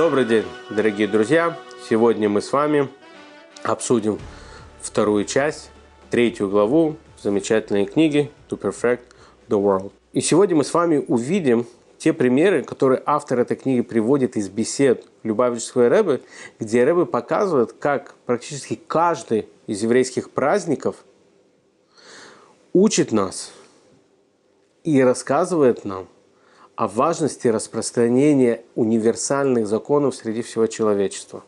Добрый день, дорогие друзья! Сегодня мы с вами обсудим вторую часть, третью главу замечательной книги To Perfect the World. И сегодня мы с вами увидим те примеры, которые автор этой книги приводит из бесед Любавического Рэбы, где Рэбы показывает, как практически каждый из еврейских праздников учит нас и рассказывает нам о важности распространения универсальных законов среди всего человечества.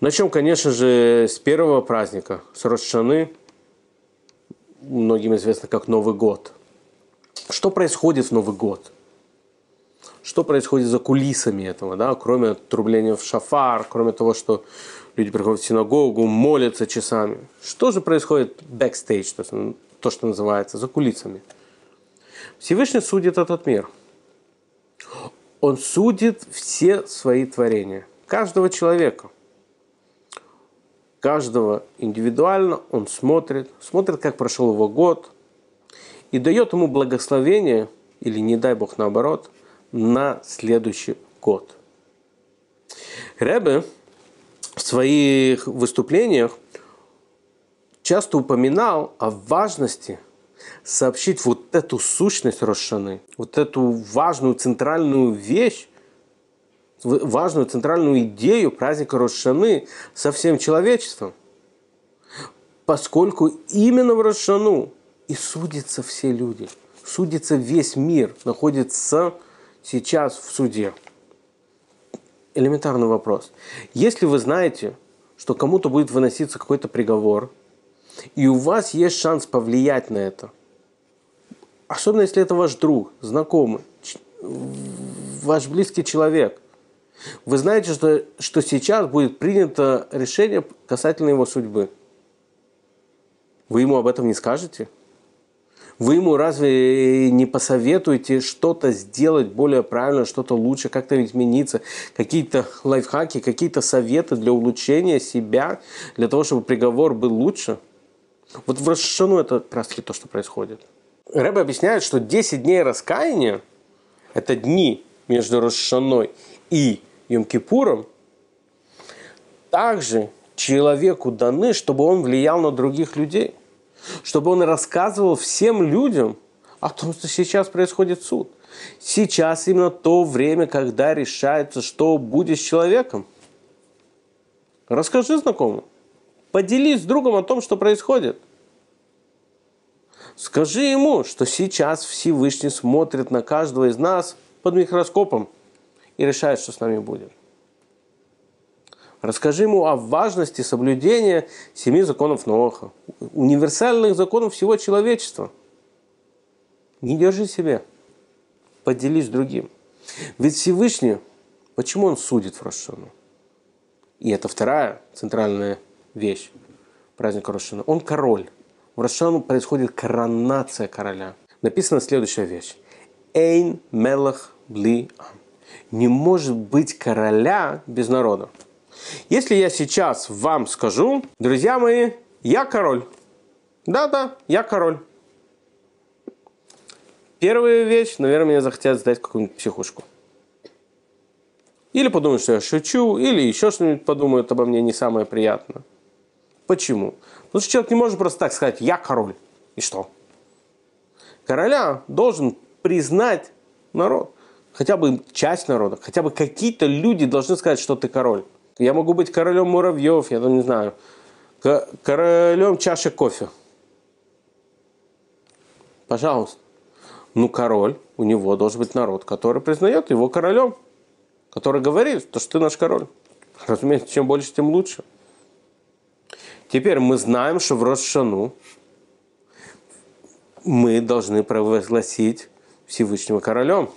Начнем, конечно же, с первого праздника, с Рошаны, многим известно как Новый год. Что происходит в Новый год? Что происходит за кулисами этого, да? кроме отрубления в шафар, кроме того, что люди приходят в синагогу, молятся часами. Что же происходит backstage, то, то что называется, за кулисами? Всевышний судит этот мир. Он судит все свои творения, каждого человека. Каждого индивидуально он смотрит, смотрит, как прошел его год, и дает ему благословение, или не дай Бог наоборот, на следующий год. Ребе в своих выступлениях часто упоминал о важности сообщить вот эту сущность Рошаны, вот эту важную центральную вещь, важную центральную идею праздника Рошаны со всем человечеством. Поскольку именно в Рошану и судятся все люди, судится весь мир, находится сейчас в суде. Элементарный вопрос. Если вы знаете, что кому-то будет выноситься какой-то приговор, и у вас есть шанс повлиять на это, особенно если это ваш друг, знакомый, ваш близкий человек, вы знаете, что, что сейчас будет принято решение касательно его судьбы. Вы ему об этом не скажете? Вы ему разве не посоветуете что-то сделать более правильно, что-то лучше, как-то измениться, какие-то лайфхаки, какие-то советы для улучшения себя, для того, чтобы приговор был лучше? Вот в Рошану это как раз таки то, что происходит. Рэбе объясняет, что 10 дней раскаяния – это дни между Рошаной и Йом-Кипуром, также человеку даны, чтобы он влиял на других людей – чтобы он рассказывал всем людям о том, что сейчас происходит суд. Сейчас именно то время, когда решается, что будет с человеком. Расскажи знакомому. Поделись с другом о том, что происходит. Скажи ему, что сейчас Всевышний смотрит на каждого из нас под микроскопом и решает, что с нами будет. Расскажи ему о важности соблюдения семи законов Ноаха, универсальных законов всего человечества. Не держи себе, поделись с другим. Ведь Всевышний, почему он судит в Рошану? И это вторая центральная вещь праздника Рошана. Он король. В Рошану происходит коронация короля. Написана следующая вещь. Эйн мелах бли Не может быть короля без народа. Если я сейчас вам скажу, друзья мои, я король. Да-да, я король. Первая вещь, наверное, мне захотят сдать какую-нибудь психушку. Или подумают, что я шучу, или еще что-нибудь подумают обо мне не самое приятное. Почему? Потому что человек не может просто так сказать, я король. И что? Короля должен признать народ. Хотя бы часть народа, хотя бы какие-то люди должны сказать, что ты король. Я могу быть королем муравьев, я там не знаю, королем чаши кофе. Пожалуйста. Ну, король, у него должен быть народ, который признает его королем, который говорит, то, что ты наш король. Разумеется, чем больше, тем лучше. Теперь мы знаем, что в Рошану мы должны провозгласить Всевышнего королем.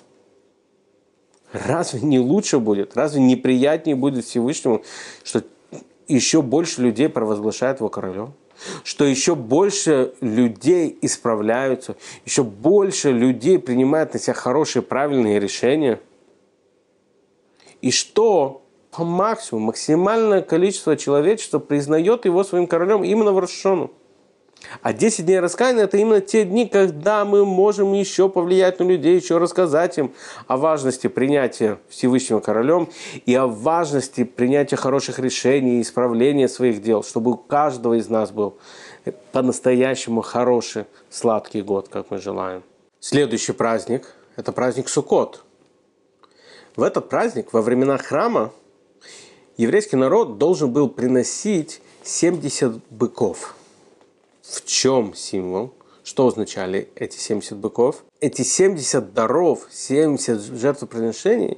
Разве не лучше будет? Разве не приятнее будет Всевышнему, что еще больше людей провозглашает его королем? Что еще больше людей исправляются, еще больше людей принимают на себя хорошие, правильные решения? И что по максимуму, максимальное количество человечества признает его своим королем именно в Рошону. А 10 дней раскаяния – это именно те дни, когда мы можем еще повлиять на людей, еще рассказать им о важности принятия Всевышнего Королем и о важности принятия хороших решений и исправления своих дел, чтобы у каждого из нас был по-настоящему хороший, сладкий год, как мы желаем. Следующий праздник – это праздник Суккот. В этот праздник, во времена храма, еврейский народ должен был приносить 70 быков. В чем символ? Что означали эти 70 быков? Эти 70 даров, 70 жертвоприношений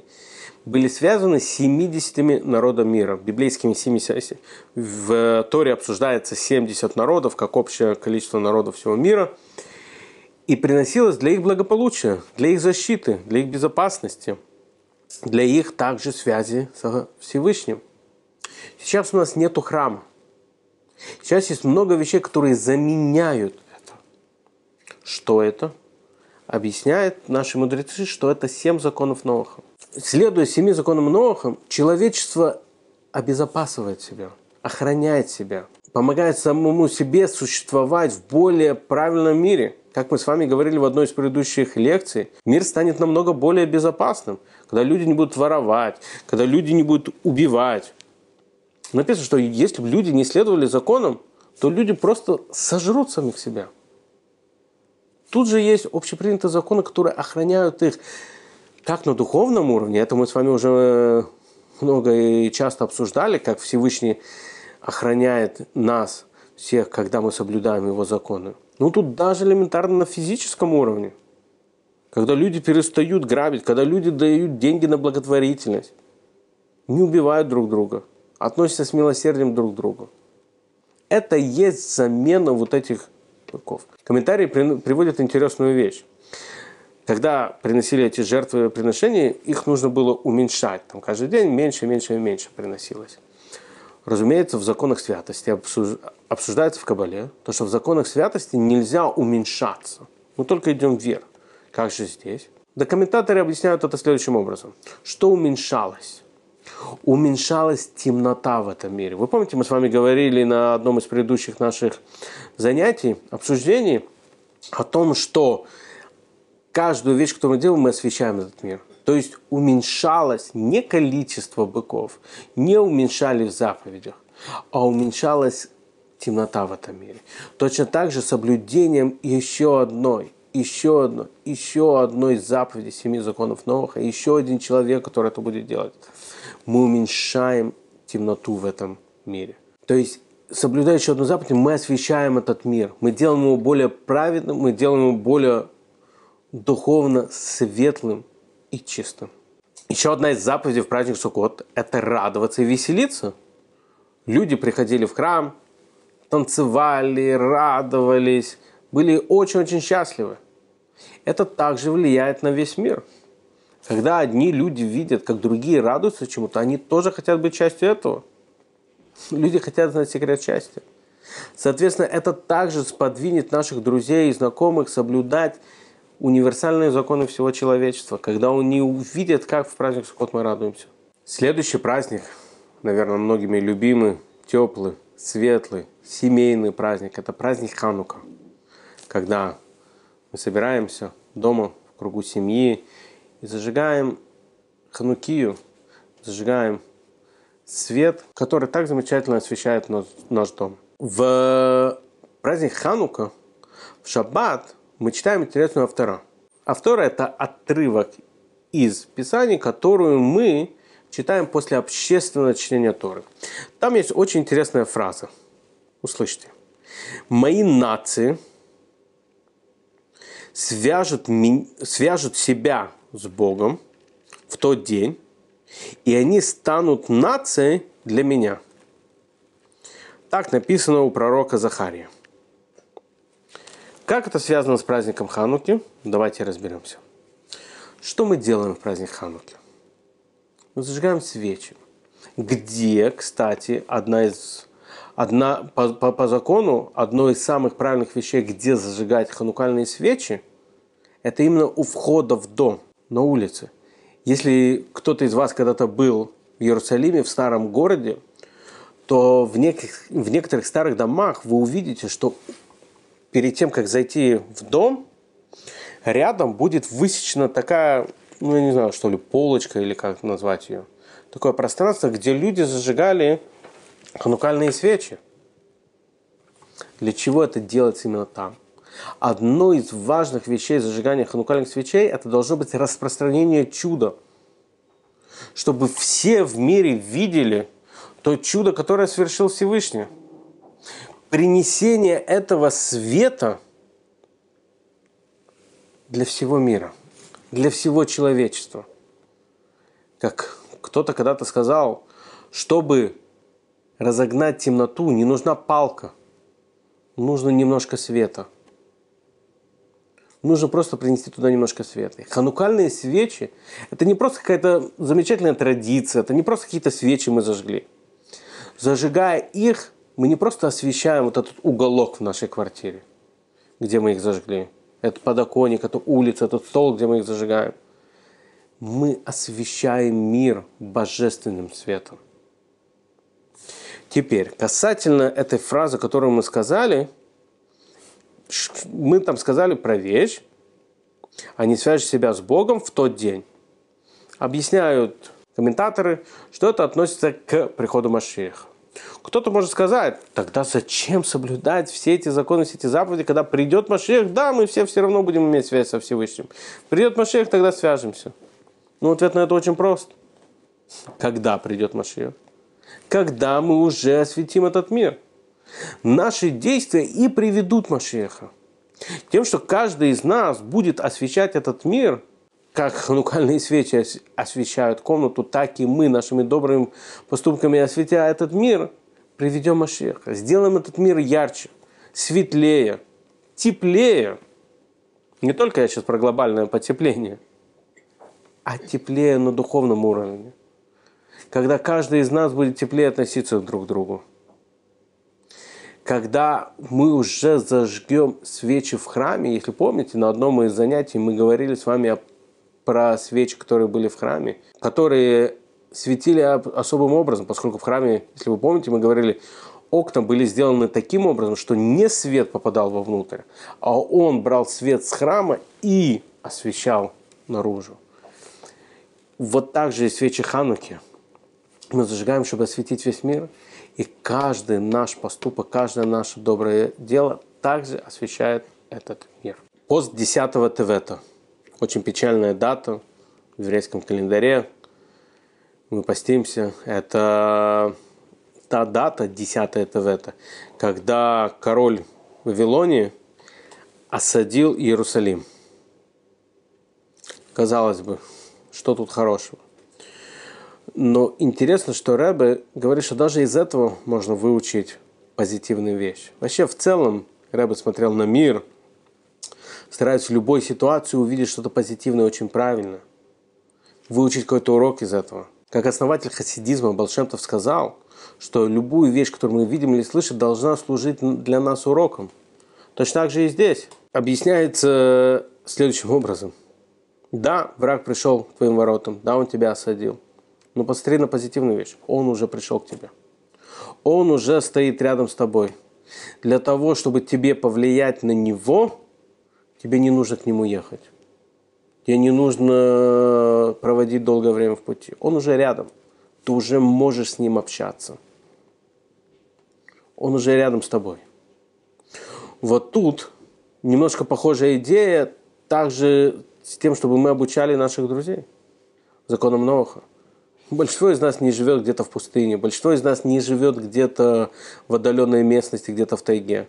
были связаны с 70 народов мира. Библейскими 70. В Торе обсуждается 70 народов, как общее количество народов всего мира. И приносилось для их благополучия, для их защиты, для их безопасности, для их также связи со Всевышним. Сейчас у нас нету храма. Сейчас есть много вещей, которые заменяют это. Что это? Объясняет наши мудрецы, что это семь законов Ноаха. Следуя семи законам Ноаха, человечество обезопасивает себя, охраняет себя, помогает самому себе существовать в более правильном мире. Как мы с вами говорили в одной из предыдущих лекций, мир станет намного более безопасным, когда люди не будут воровать, когда люди не будут убивать, Написано, что если бы люди не следовали законам, то люди просто сожрут самих себя. Тут же есть общепринятые законы, которые охраняют их как на духовном уровне, это мы с вами уже много и часто обсуждали, как Всевышний охраняет нас всех, когда мы соблюдаем его законы. Ну тут даже элементарно на физическом уровне. Когда люди перестают грабить, когда люди дают деньги на благотворительность, не убивают друг друга – относятся с милосердием друг к другу. Это есть замена вот этих быков. Комментарии приводят интересную вещь. Когда приносили эти жертвы приношения, их нужно было уменьшать. Там каждый день меньше, меньше и меньше приносилось. Разумеется, в законах святости обсуждается в Кабале, то, что в законах святости нельзя уменьшаться. Мы только идем вверх. Как же здесь? Да комментаторы объясняют это следующим образом. Что уменьшалось? Уменьшалась темнота в этом мире. Вы помните, мы с вами говорили на одном из предыдущих наших занятий, обсуждений о том, что каждую вещь, которую мы делаем, мы освещаем этот мир. То есть уменьшалось не количество быков, не уменьшали в заповедях, а уменьшалась темнота в этом мире. Точно так же соблюдением еще одной, еще одной, еще одной заповеди семи законов Ноха, еще один человек, который это будет делать мы уменьшаем темноту в этом мире. То есть, соблюдая еще одну заповедь, мы освещаем этот мир. Мы делаем его более праведным, мы делаем его более духовно светлым и чистым. Еще одна из заповедей в праздник Суккот – это радоваться и веселиться. Люди приходили в храм, танцевали, радовались, были очень-очень счастливы. Это также влияет на весь мир – когда одни люди видят, как другие радуются чему-то, они тоже хотят быть частью этого. Люди хотят знать секрет счастья. Соответственно, это также сподвинет наших друзей и знакомых соблюдать универсальные законы всего человечества, когда они увидят, как в праздник Суккот мы радуемся. Следующий праздник, наверное, многими любимый, теплый, светлый, семейный праздник – это праздник Ханука, когда мы собираемся дома в кругу семьи и зажигаем ханукию, зажигаем свет, который так замечательно освещает наш, дом. В праздник Ханука, в шаббат, мы читаем интересную автора. Автора – это отрывок из Писаний, которую мы читаем после общественного чтения Торы. Там есть очень интересная фраза. Услышьте. «Мои нации свяжут, свяжут себя с Богом в тот день, и они станут нацией для меня. Так написано у пророка Захария. Как это связано с праздником Хануки? Давайте разберемся. Что мы делаем в праздник Хануки? Мы зажигаем свечи. Где, кстати, одна из одна, по, по, по закону, одно из самых правильных вещей, где зажигать ханукальные свечи, это именно у входа в дом на улице. Если кто-то из вас когда-то был в Иерусалиме, в старом городе, то в, неких, в некоторых старых домах вы увидите, что перед тем, как зайти в дом, рядом будет высечена такая, ну, я не знаю, что ли, полочка или как назвать ее. Такое пространство, где люди зажигали ханукальные свечи. Для чего это делается именно там? Одно из важных вещей зажигания ханукальных свечей – это должно быть распространение чуда. Чтобы все в мире видели то чудо, которое совершил Всевышний. Принесение этого света для всего мира, для всего человечества. Как кто-то когда-то сказал, чтобы разогнать темноту, не нужна палка, нужно немножко света – нужно просто принести туда немножко света. Ханукальные свечи – это не просто какая-то замечательная традиция, это не просто какие-то свечи мы зажгли. Зажигая их, мы не просто освещаем вот этот уголок в нашей квартире, где мы их зажгли. Это подоконник, это улица, этот стол, где мы их зажигаем. Мы освещаем мир божественным светом. Теперь, касательно этой фразы, которую мы сказали – мы там сказали про вещь, они свяжут себя с Богом в тот день. Объясняют комментаторы, что это относится к приходу Машиха. Кто-то может сказать, тогда зачем соблюдать все эти законы, все эти заповеди, когда придет Машех, да, мы все все равно будем иметь связь со Всевышним. Придет Машех, тогда свяжемся. Ну, ответ на это очень прост. Когда придет Машех? Когда мы уже осветим этот мир – наши действия и приведут Машеха. Тем, что каждый из нас будет освещать этот мир, как ханукальные свечи освещают комнату, так и мы нашими добрыми поступками, осветя этот мир, приведем Машеха. Сделаем этот мир ярче, светлее, теплее. Не только я сейчас про глобальное потепление, а теплее на духовном уровне. Когда каждый из нас будет теплее относиться друг к другу когда мы уже зажгем свечи в храме, если помните, на одном из занятий мы говорили с вами про свечи, которые были в храме, которые светили особым образом, поскольку в храме, если вы помните, мы говорили, окна были сделаны таким образом, что не свет попадал вовнутрь, а он брал свет с храма и освещал наружу. Вот так же и свечи Хануки. Мы зажигаем, чтобы осветить весь мир – и каждый наш поступок, каждое наше доброе дело также освещает этот мир. Пост 10 Тевета. Очень печальная дата в еврейском календаре. Мы постимся. Это та дата, 10 Тевета, когда король Вавилонии осадил Иерусалим. Казалось бы, что тут хорошего? Но интересно, что Рэбе говорит, что даже из этого можно выучить позитивную вещь. Вообще, в целом, Рэбе смотрел на мир, старается в любой ситуации увидеть что-то позитивное очень правильно. Выучить какой-то урок из этого. Как основатель хасидизма Балшемтов сказал, что любую вещь, которую мы видим или слышим, должна служить для нас уроком. Точно так же и здесь. Объясняется следующим образом. Да, враг пришел к твоим воротам, да, он тебя осадил – но посмотри на позитивную вещь. Он уже пришел к тебе. Он уже стоит рядом с тобой. Для того, чтобы тебе повлиять на него, тебе не нужно к нему ехать. Тебе не нужно проводить долгое время в пути. Он уже рядом. Ты уже можешь с ним общаться. Он уже рядом с тобой. Вот тут немножко похожая идея также с тем, чтобы мы обучали наших друзей законам Ноха. Большинство из нас не живет где-то в пустыне, большинство из нас не живет где-то в отдаленной местности, где-то в тайге.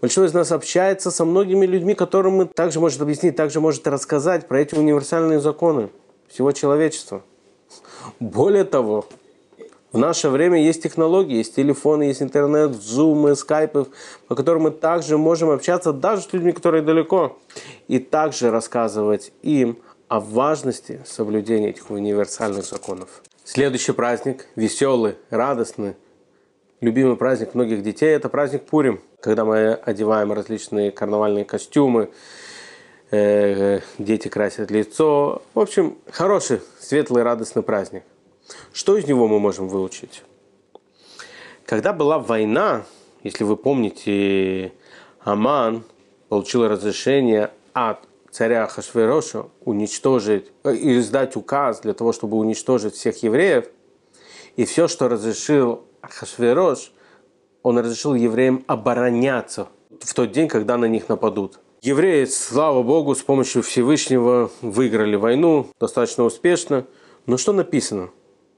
Большинство из нас общается со многими людьми, которым мы также может объяснить, также может рассказать про эти универсальные законы всего человечества. Более того, в наше время есть технологии, есть телефоны, есть интернет, зумы, скайпы, по которым мы также можем общаться даже с людьми, которые далеко, и также рассказывать им о важности соблюдения этих универсальных законов. Следующий праздник, веселый, радостный, любимый праздник многих детей – это праздник Пурим, когда мы одеваем различные карнавальные костюмы, э, дети красят лицо. В общем, хороший, светлый, радостный праздник. Что из него мы можем выучить? Когда была война, если вы помните, Аман получил разрешение от царя Хашвероша уничтожить, э, издать указ для того, чтобы уничтожить всех евреев. И все, что разрешил Хашверош, он разрешил евреям обороняться в тот день, когда на них нападут. Евреи, слава Богу, с помощью Всевышнего выиграли войну достаточно успешно. Но что написано?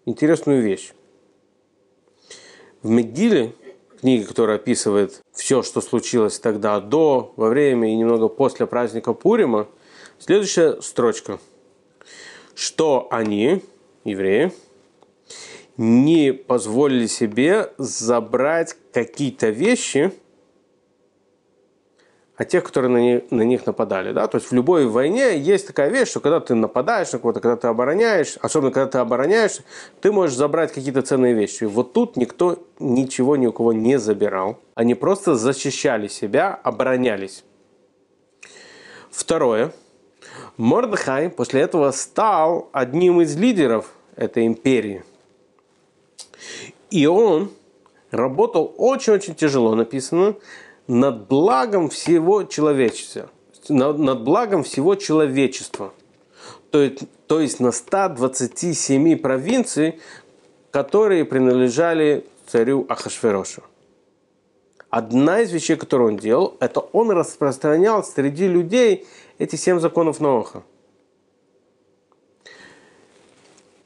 Интересную вещь. В Мегиле, книге, которая описывает все, что случилось тогда до, во время и немного после праздника Пурима, следующая строчка. Что они, евреи, не позволили себе забрать какие-то вещи – а тех, которые на них, на них нападали. Да? То есть в любой войне есть такая вещь, что когда ты нападаешь на кого-то, когда ты обороняешь, особенно когда ты обороняешь, ты можешь забрать какие-то ценные вещи. Вот тут никто ничего ни у кого не забирал. Они просто защищали себя, оборонялись. Второе. Мордыхай после этого стал одним из лидеров этой империи. И он работал очень-очень тяжело, написано, над благом всего человечества. Над, над благом всего человечества. То есть, то есть на 127 провинций, которые принадлежали царю Ахашверошу. Одна из вещей, которую он делал, это он распространял среди людей эти семь законов Ноаха.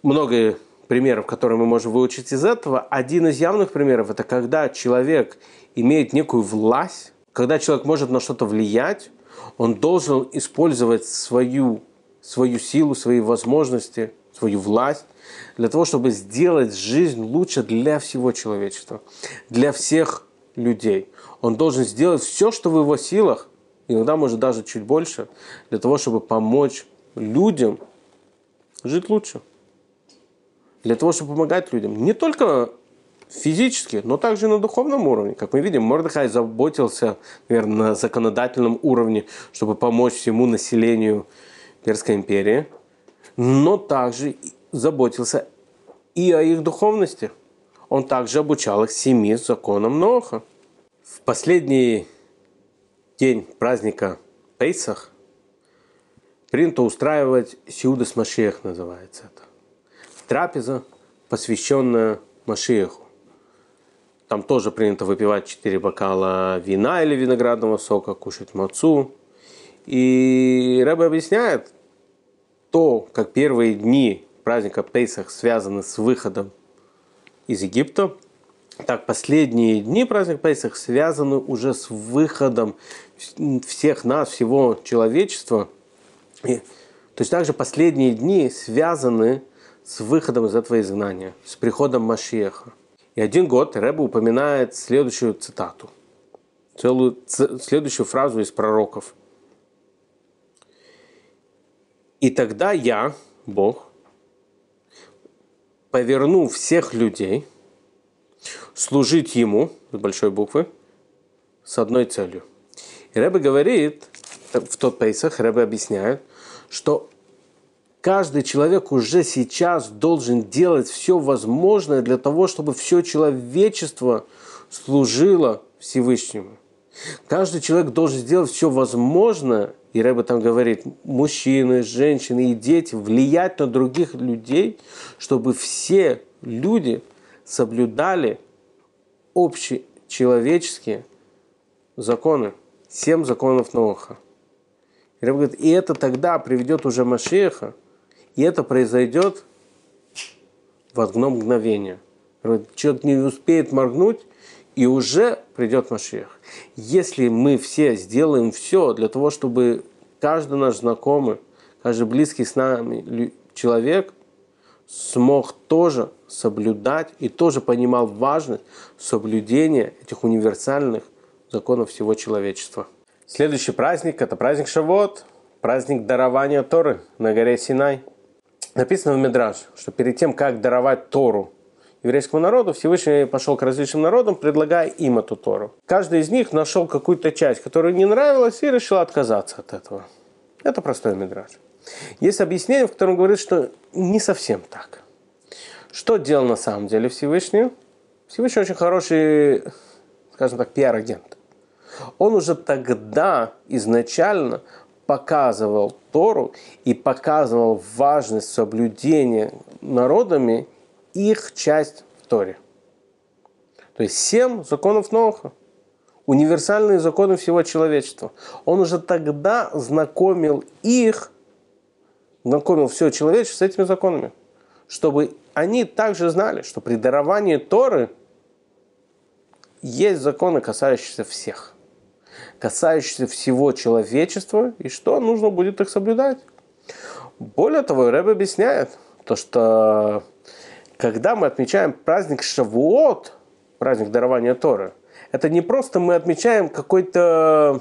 Много примеров, которые мы можем выучить из этого. Один из явных примеров – это когда человек имеет некую власть, когда человек может на что-то влиять, он должен использовать свою, свою силу, свои возможности, свою власть для того, чтобы сделать жизнь лучше для всего человечества, для всех людей. Он должен сделать все, что в его силах, иногда может даже чуть больше, для того, чтобы помочь людям жить лучше. Для того, чтобы помогать людям. Не только физически, но также на духовном уровне. Как мы видим, Мордыхай заботился, наверное, на законодательном уровне, чтобы помочь всему населению Перской империи, но также заботился и о их духовности. Он также обучал их семи законам Ноха. В последний день праздника Пейсах принято устраивать Сиудас Машех, называется это. Трапеза, посвященная Машеху. Там тоже принято выпивать 4 бокала вина или виноградного сока, кушать мацу. И Рэбе объясняет то, как первые дни праздника Пейсах связаны с выходом из Египта, так последние дни праздника Пейсах связаны уже с выходом всех нас, всего человечества. И, то есть также последние дни связаны с выходом из этого изгнания, с приходом Машеха. И один год Рэба упоминает следующую цитату, целую, следующую фразу из пророков. И тогда я, Бог, поверну всех людей служить Ему, с большой буквы, с одной целью. И Рэбе говорит, в тот Пейсах Рэбе объясняет, что каждый человек уже сейчас должен делать все возможное для того, чтобы все человечество служило Всевышнему. Каждый человек должен сделать все возможное, и Рэба там говорит, мужчины, женщины и дети, влиять на других людей, чтобы все люди соблюдали общие человеческие законы, семь законов Ноха. И Рэба говорит, и это тогда приведет уже Машеха и это произойдет в одно мгновение. Человек не успеет моргнуть, и уже придет Машех. Если мы все сделаем все для того, чтобы каждый наш знакомый, каждый близкий с нами человек смог тоже соблюдать и тоже понимал важность соблюдения этих универсальных законов всего человечества. Следующий праздник – это праздник Шавот, праздник дарования Торы на горе Синай – написано в Мидраж, что перед тем, как даровать Тору еврейскому народу, Всевышний пошел к различным народам, предлагая им эту Тору. Каждый из них нашел какую-то часть, которая не нравилась, и решил отказаться от этого. Это простой Мидраж. Есть объяснение, в котором говорит, что не совсем так. Что делал на самом деле Всевышний? Всевышний очень хороший, скажем так, пиар-агент. Он уже тогда изначально показывал Тору и показывал важность соблюдения народами их часть в Торе. То есть семь законов Ноха. Универсальные законы всего человечества. Он уже тогда знакомил их, знакомил все человечество с этими законами. Чтобы они также знали, что при даровании Торы есть законы, касающиеся всех. Касающиеся всего человечества, и что нужно будет их соблюдать. Более того, Рэб объясняет, то, что когда мы отмечаем праздник Шавуот, праздник дарования Торы, это не просто мы отмечаем какой-то...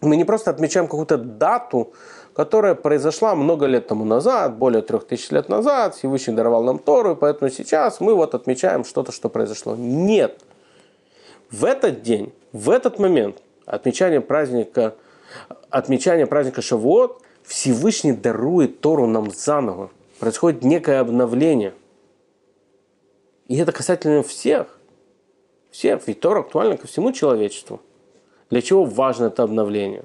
Мы не просто отмечаем какую-то дату, которая произошла много лет тому назад, более трех тысяч лет назад. Всевышний даровал нам Тору, поэтому сейчас мы вот отмечаем что-то, что произошло. Нет. В этот день, в этот момент отмечания праздника, отмечания праздника Шавуот, Всевышний дарует Тору нам заново. Происходит некое обновление. И это касательно всех. Всех. Ведь Тора актуальна ко всему человечеству. Для чего важно это обновление?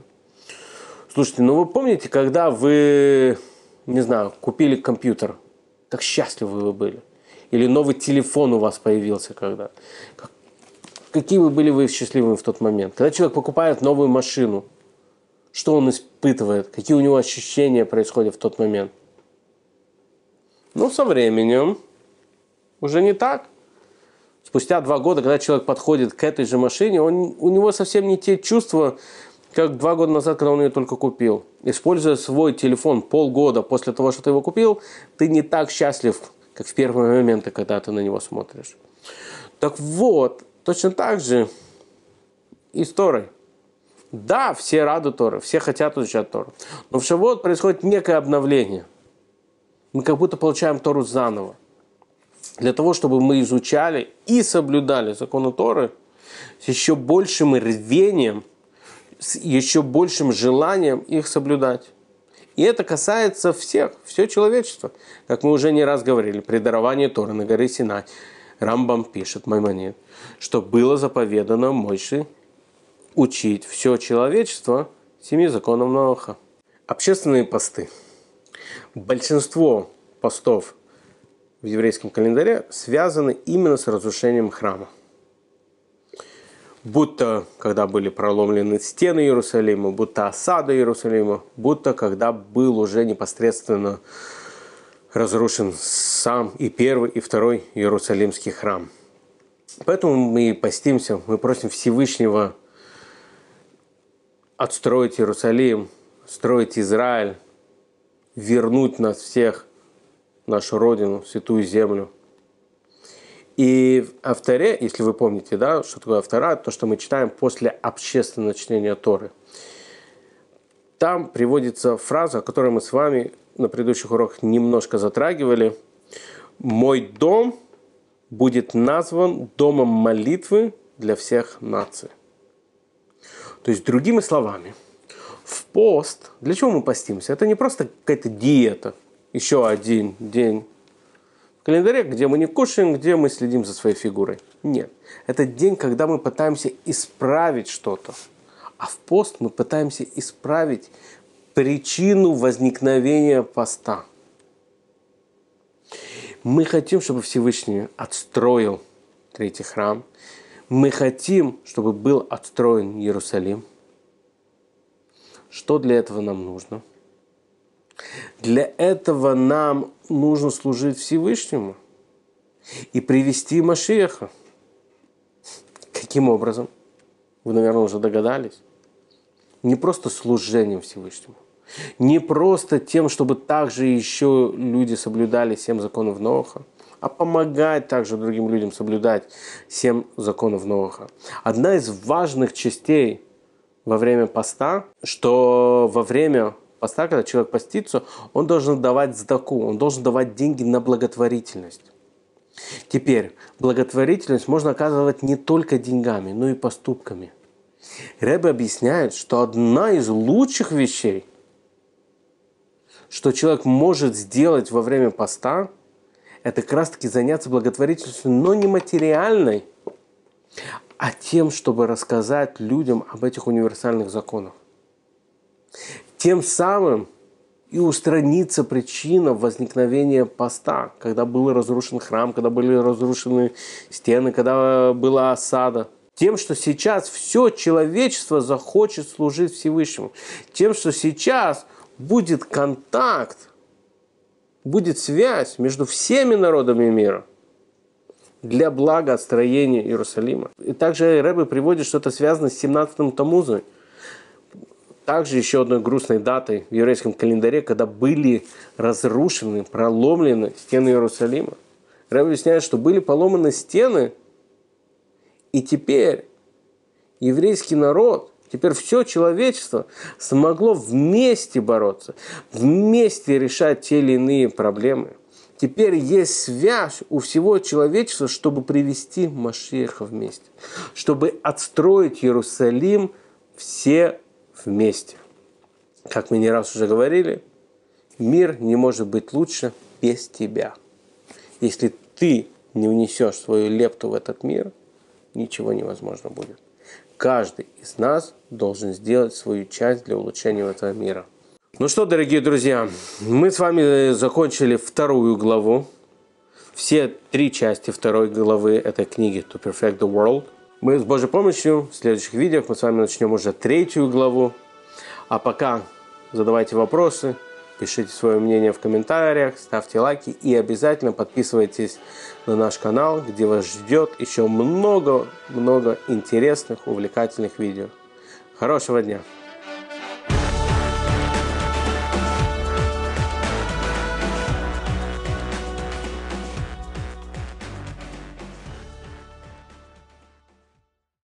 Слушайте, ну вы помните, когда вы, не знаю, купили компьютер, как счастливы вы были? Или новый телефон у вас появился когда? Какие вы были вы счастливыми в тот момент? Когда человек покупает новую машину, что он испытывает? Какие у него ощущения происходят в тот момент? Ну, со временем уже не так спустя два года, когда человек подходит к этой же машине, он, у него совсем не те чувства, как два года назад, когда он ее только купил. Используя свой телефон полгода после того, что ты его купил, ты не так счастлив, как в первые моменты, когда ты на него смотришь. Так вот, точно так же и с Торой. Да, все рады Торы, все хотят изучать Тору. Но в Шавот происходит некое обновление. Мы как будто получаем Тору заново для того, чтобы мы изучали и соблюдали законы Торы с еще большим рвением, с еще большим желанием их соблюдать. И это касается всех, все человечество. Как мы уже не раз говорили, при даровании Торы на горе Синай, Рамбам пишет, Маймонид, что было заповедано Мойши учить все человечество семи законам Ноаха. Общественные посты. Большинство постов в еврейском календаре связаны именно с разрушением храма. Будто когда были проломлены стены Иерусалима, будто осада Иерусалима, будто когда был уже непосредственно разрушен сам и первый, и второй Иерусалимский храм. Поэтому мы постимся, мы просим Всевышнего отстроить Иерусалим, строить Израиль, вернуть нас всех нашу родину, святую землю. И в авторе, если вы помните, да, что такое автора, то, что мы читаем после общественного чтения Торы. Там приводится фраза, которую мы с вами на предыдущих уроках немножко затрагивали. «Мой дом будет назван домом молитвы для всех наций». То есть, другими словами, в пост, для чего мы постимся? Это не просто какая-то диета – еще один день в календаре, где мы не кушаем, где мы следим за своей фигурой. Нет. Это день, когда мы пытаемся исправить что-то. А в пост мы пытаемся исправить причину возникновения поста. Мы хотим, чтобы Всевышний отстроил третий храм. Мы хотим, чтобы был отстроен Иерусалим. Что для этого нам нужно? Для этого нам нужно служить Всевышнему и привести Машеха. Каким образом? Вы, наверное, уже догадались. Не просто служением Всевышнему. Не просто тем, чтобы также еще люди соблюдали семь законов Ноха, а помогать также другим людям соблюдать семь законов Ноха. Одна из важных частей во время поста, что во время поста, когда человек постится, он должен давать сдаку, он должен давать деньги на благотворительность. Теперь, благотворительность можно оказывать не только деньгами, но и поступками. Рэбе объясняет, что одна из лучших вещей, что человек может сделать во время поста, это как раз таки заняться благотворительностью, но не материальной, а тем, чтобы рассказать людям об этих универсальных законах. Тем самым и устранится причина возникновения поста, когда был разрушен храм, когда были разрушены стены, когда была осада. Тем, что сейчас все человечество захочет служить Всевышнему. Тем, что сейчас будет контакт, будет связь между всеми народами мира для благостроения Иерусалима. И также Рэбе приводит что-то связанное с 17-м Тамузой – также еще одной грустной датой в еврейском календаре, когда были разрушены, проломлены стены Иерусалима. Рэб объясняет, что были поломаны стены, и теперь еврейский народ, теперь все человечество смогло вместе бороться, вместе решать те или иные проблемы. Теперь есть связь у всего человечества, чтобы привести Машеха вместе, чтобы отстроить Иерусалим все вместе. Как мы не раз уже говорили, мир не может быть лучше без тебя. Если ты не внесешь свою лепту в этот мир, ничего невозможно будет. Каждый из нас должен сделать свою часть для улучшения этого мира. Ну что, дорогие друзья, мы с вами закончили вторую главу. Все три части второй главы этой книги To Perfect the World – мы с Божьей помощью в следующих видео мы с вами начнем уже третью главу. А пока задавайте вопросы, пишите свое мнение в комментариях, ставьте лайки и обязательно подписывайтесь на наш канал, где вас ждет еще много-много интересных, увлекательных видео. Хорошего дня!